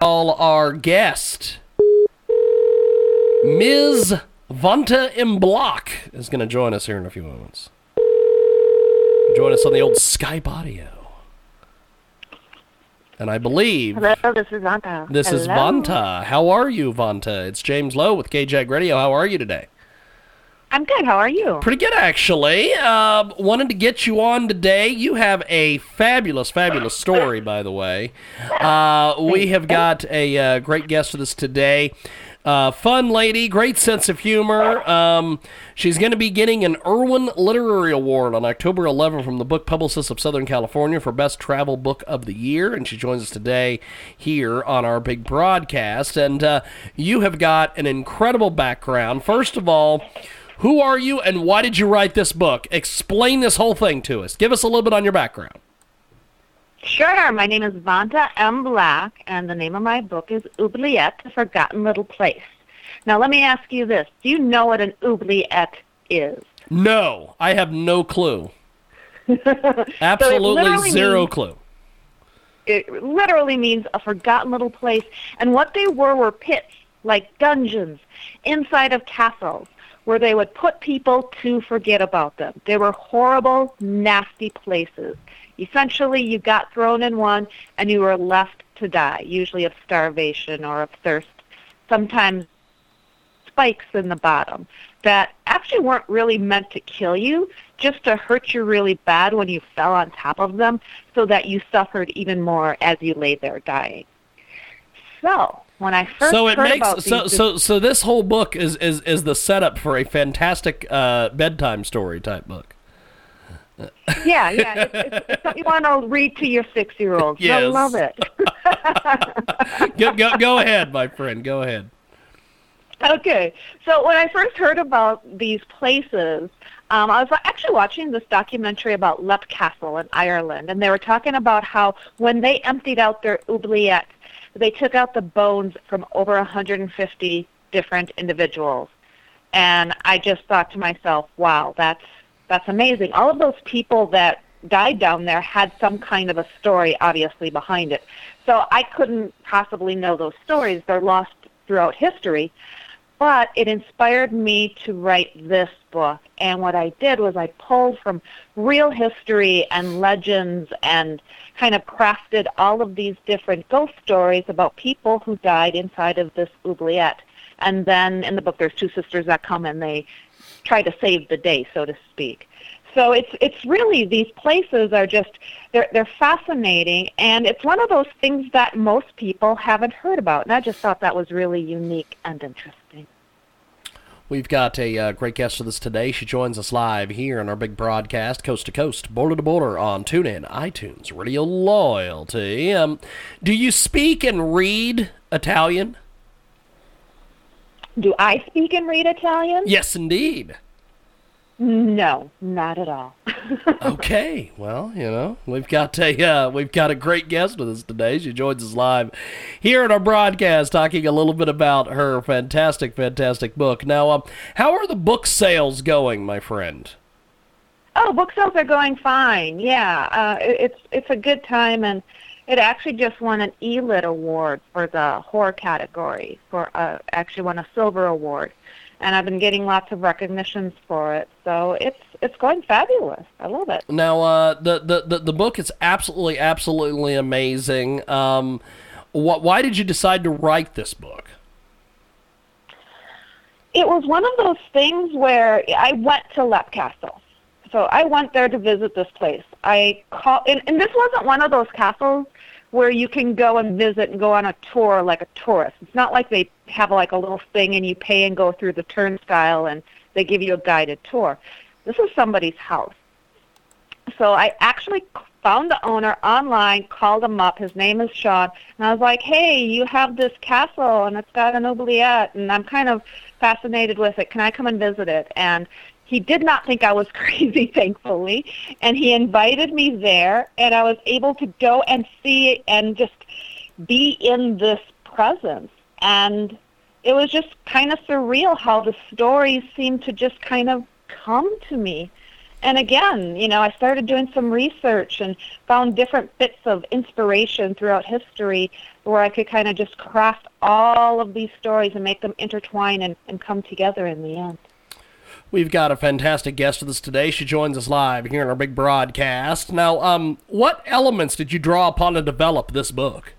All our guest, Ms. Vanta M. Black, is going to join us here in a few moments. Join us on the old Skype audio. And I believe Hello, this is Vanta. this is Hello. Vanta. How are you, Vanta? It's James Lowe with KJAG Radio. How are you today? I'm good. How are you? Pretty good, actually. Uh, wanted to get you on today. You have a fabulous, fabulous story, by the way. Uh, we have got a uh, great guest with us today. Uh, fun lady, great sense of humor. Um, she's going to be getting an Irwin Literary Award on October 11 from the Book Publicists of Southern California for Best Travel Book of the Year, and she joins us today here on our big broadcast. And uh, you have got an incredible background. First of all, who are you and why did you write this book? Explain this whole thing to us. Give us a little bit on your background. Sure. My name is Vanta M. Black, and the name of my book is Oubliette, The Forgotten Little Place. Now, let me ask you this. Do you know what an oubliette is? No, I have no clue. Absolutely literally zero means- clue. It literally means a forgotten little place. And what they were were pits, like dungeons, inside of castles, where they would put people to forget about them. They were horrible, nasty places. Essentially, you got thrown in one and you were left to die, usually of starvation or of thirst. Sometimes spikes in the bottom that actually weren't really meant to kill you, just to hurt you really bad when you fell on top of them so that you suffered even more as you lay there dying. So, when I first So it heard makes about so these so so this whole book is is is the setup for a fantastic uh, bedtime story type book. Yeah, yeah. It's, it's, it's you want to read to your six-year-olds. Yes. They'll love it. Go, go go ahead, my friend. Go ahead. okay. So when I first heard about these places, um, I was actually watching this documentary about Leap Castle in Ireland, and they were talking about how when they emptied out their oubliette, they took out the bones from over 150 different individuals. And I just thought to myself, wow, that's that's amazing. All of those people that died down there had some kind of a story obviously behind it. So I couldn't possibly know those stories. They're lost throughout history. But it inspired me to write this book. And what I did was I pulled from real history and legends and kind of crafted all of these different ghost stories about people who died inside of this oubliette. And then in the book, there's two sisters that come and they try to save the day, so to speak. So it's it's really these places are just they're they're fascinating, and it's one of those things that most people haven't heard about. And I just thought that was really unique and interesting. We've got a uh, great guest with us today. She joins us live here on our big broadcast, coast to coast, border to border, on TuneIn, iTunes, Radio Loyalty. Um, do you speak and read Italian? Do I speak and read Italian? Yes, indeed. No, not at all. Okay, well, you know, we've got a uh, we've got a great guest with us today. She joins us live here at our broadcast, talking a little bit about her fantastic, fantastic book. Now, um, how are the book sales going, my friend? Oh, book sales are going fine. Yeah, uh, it- it's it's a good time, and it actually just won an ELIT award for the horror category. For uh, actually won a silver award, and I've been getting lots of recognitions for it. So it's it's going fabulous. I love it. Now, uh, the, the the the book is absolutely, absolutely amazing. Um, wh- why did you decide to write this book? It was one of those things where I went to Leap Castle. So I went there to visit this place. I call and, and this wasn't one of those castles where you can go and visit and go on a tour like a tourist. It's not like they have like a little thing and you pay and go through the turnstile and they give you a guided tour. This is somebody's house. So I actually found the owner online, called him up. His name is Sean, and I was like, "Hey, you have this castle, and it's got an oubliette, and I'm kind of fascinated with it. Can I come and visit it?" And he did not think I was crazy, thankfully, and he invited me there, and I was able to go and see and just be in this presence. And it was just kind of surreal how the stories seemed to just kind of come to me. And again, you know, I started doing some research and found different bits of inspiration throughout history where I could kind of just craft all of these stories and make them intertwine and, and come together in the end. We've got a fantastic guest with us today. She joins us live here in our big broadcast. Now, um, what elements did you draw upon to develop this book?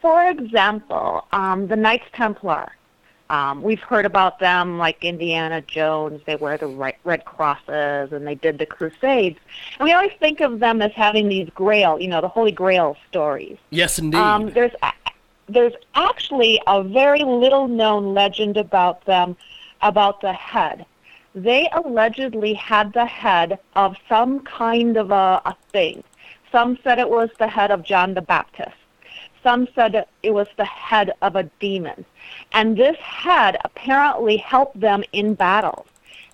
For example, um, the Knights Templar. Um, we've heard about them like Indiana Jones. They wear the red crosses and they did the Crusades. And we always think of them as having these Grail, you know, the Holy Grail stories. Yes, indeed. Um, there's there's actually a very little known legend about them about the head. They allegedly had the head of some kind of a, a thing. Some said it was the head of John the Baptist. Some said it was the head of a demon. And this head apparently helped them in battles.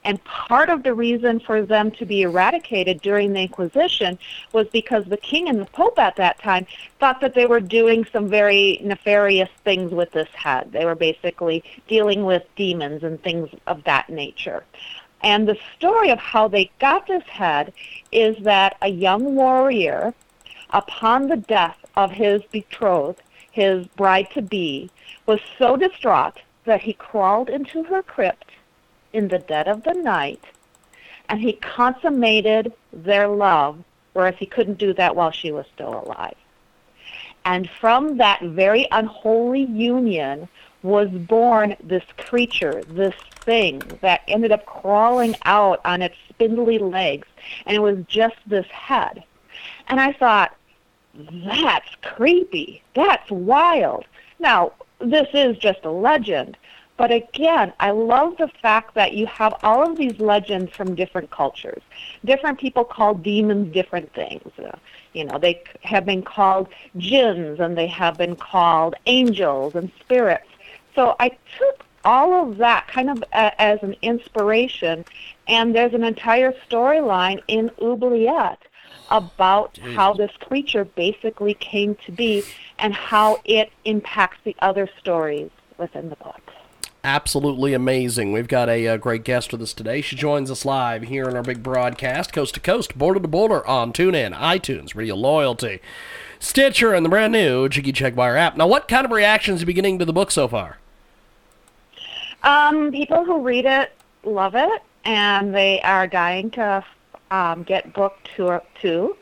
And part of the reason for them to be eradicated during the Inquisition was because the king and the pope at that time thought that they were doing some very nefarious things with this head. They were basically dealing with demons and things of that nature. And the story of how they got this head is that a young warrior, upon the death of his betrothed, his bride to be, was so distraught that he crawled into her crypt in the dead of the night, and he consummated their love, whereas he couldn't do that while she was still alive. And from that very unholy union was born this creature, this thing that ended up crawling out on its spindly legs, and it was just this head. And I thought, that's creepy. That's wild. Now, this is just a legend, but again, I love the fact that you have all of these legends from different cultures. Different people call demons different things. Uh, you know, they have been called jinns and they have been called angels and spirits. So I took all of that kind of a, as an inspiration, and there's an entire storyline in Oubliette about Jeez. how this creature basically came to be and how it impacts the other stories within the book absolutely amazing. We've got a, a, uh, great guest with us today. She joins us live here in our big broadcast, coast to coast, border to border on TuneIn, iTunes, Radio Loyalty, Stitcher, and the brand new Jiggy Jaguar app. Now, what kind of reactions are you getting to the book so far? Um, people who read it love it, and they are dying to um, get book two. two.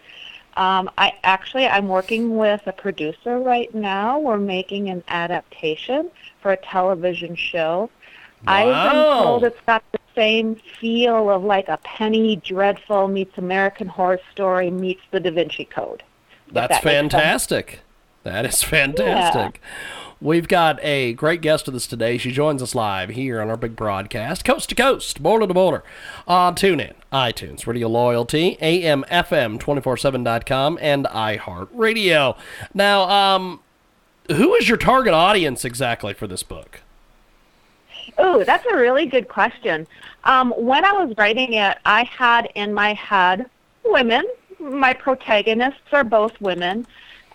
Um, I actually I'm working with a producer right now. We're making an adaptation for a television show. Wow. I've been told it's got the same feel of like a Penny Dreadful meets American Horror Story meets The Da Vinci Code. That's that fantastic. That is fantastic. Yeah. We've got a great guest with us today. She joins us live here on our big broadcast, coast to coast, border to border, on TuneIn, iTunes, Radio Loyalty, AMFM247.com, and iHeartRadio. Now, um, who is your target audience exactly for this book? Oh, that's a really good question. Um, when I was writing it, I had in my head women. My protagonists are both women.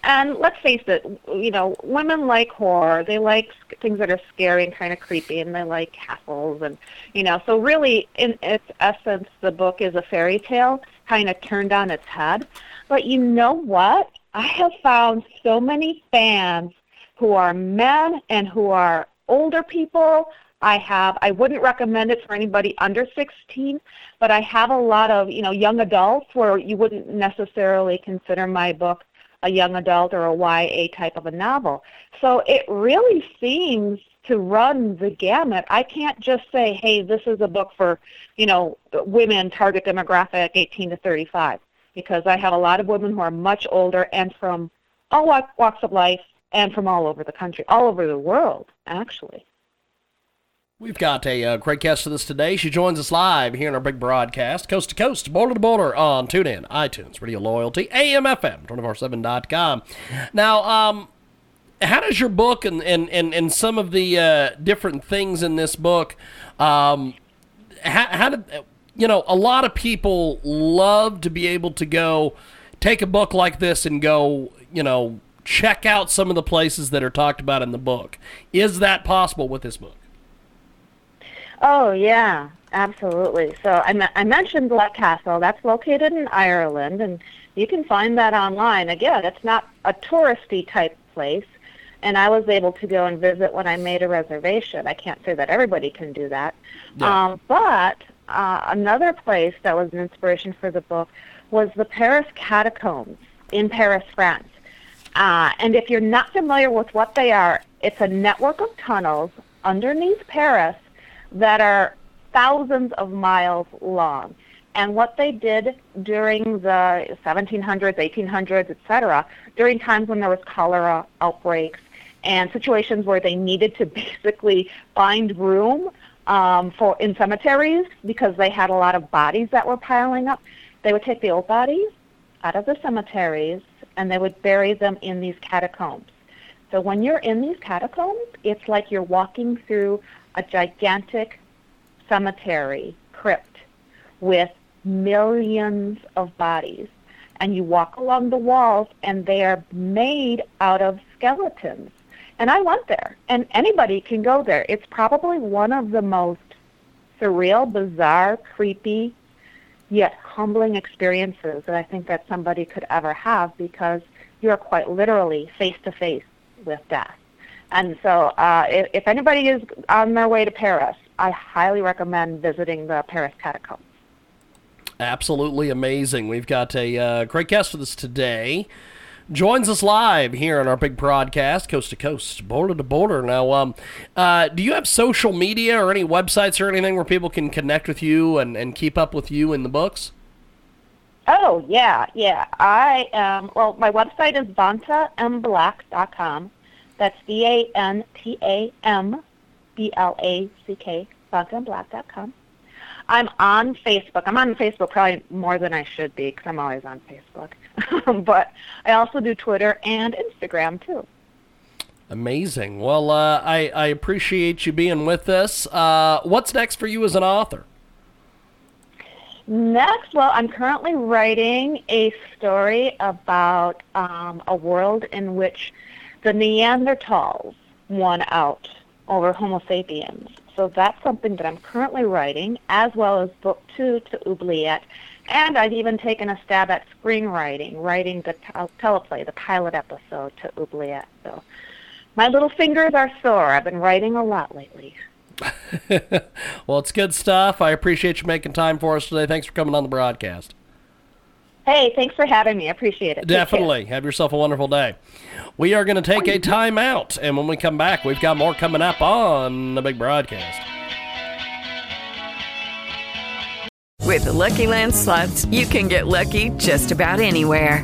And let's face it, you know, women like horror. They like things that are scary and kind of creepy, and they like castles, and you know. So really, in its essence, the book is a fairy tale, kind of turned on its head. But you know what? I have found so many fans who are men and who are older people. I have I wouldn't recommend it for anybody under 16, but I have a lot of, you know, young adults where you wouldn't necessarily consider my book a young adult or a YA type of a novel. So it really seems to run the gamut. I can't just say, "Hey, this is a book for, you know, women target demographic 18 to 35," because I have a lot of women who are much older and from all walks of life and from all over the country, all over the world, actually. We've got a uh, great guest with us today. She joins us live here in our big broadcast, coast to coast, border to border on TuneIn, iTunes, Radio Loyalty, AMFM, 247.com. Now, um, how does your book and, and, and, and some of the uh, different things in this book, um, how, how did, you know, a lot of people love to be able to go take a book like this and go, you know, check out some of the places that are talked about in the book. Is that possible with this book? Oh yeah, absolutely. So I, I mentioned Black Castle. That's located in Ireland, and you can find that online. Again, it's not a touristy type place, and I was able to go and visit when I made a reservation. I can't say that everybody can do that, yeah. um, but uh, another place that was an inspiration for the book was the Paris catacombs in Paris, France. Uh, and if you're not familiar with what they are, it's a network of tunnels underneath Paris that are thousands of miles long. And what they did during the 1700s, 1800s, etc., during times when there was cholera outbreaks and situations where they needed to basically find room um, for in cemeteries because they had a lot of bodies that were piling up, they would take the old bodies out of the cemeteries and they would bury them in these catacombs. So when you're in these catacombs, it's like you're walking through a gigantic cemetery crypt with millions of bodies. And you walk along the walls, and they are made out of skeletons. And I went there, and anybody can go there. It's probably one of the most surreal, bizarre, creepy, yet humbling experiences that I think that somebody could ever have because you are quite literally face to face with death. And so, uh, if, if anybody is on their way to Paris, I highly recommend visiting the Paris catacombs. Absolutely amazing. We've got a uh, great guest with us today. Joins us live here on our big broadcast, coast to coast, border to border. Now, um, uh, do you have social media or any websites or anything where people can connect with you and, and keep up with you in the books? Oh yeah, yeah. I um well my website is vantamBlack.com. That's V A N T A M B L A C K, vantamBlack.com. I'm on Facebook. I'm on Facebook probably more than I should be because I'm always on Facebook. but I also do Twitter and Instagram too. Amazing. Well, uh, I, I appreciate you being with us. Uh, what's next for you as an author? Next, well, I'm currently writing a story about um, a world in which the Neanderthals won out over Homo sapiens. So that's something that I'm currently writing, as well as book two to Oubliette. And I've even taken a stab at screenwriting, writing the tel- teleplay, the pilot episode to Oubliette. So my little fingers are sore. I've been writing a lot lately. well, it's good stuff. I appreciate you making time for us today. Thanks for coming on the broadcast. Hey, thanks for having me. I appreciate it. Definitely. Have yourself a wonderful day. We are going to take a time out, and when we come back, we've got more coming up on the big broadcast. With the Lucky Land slots, you can get lucky just about anywhere.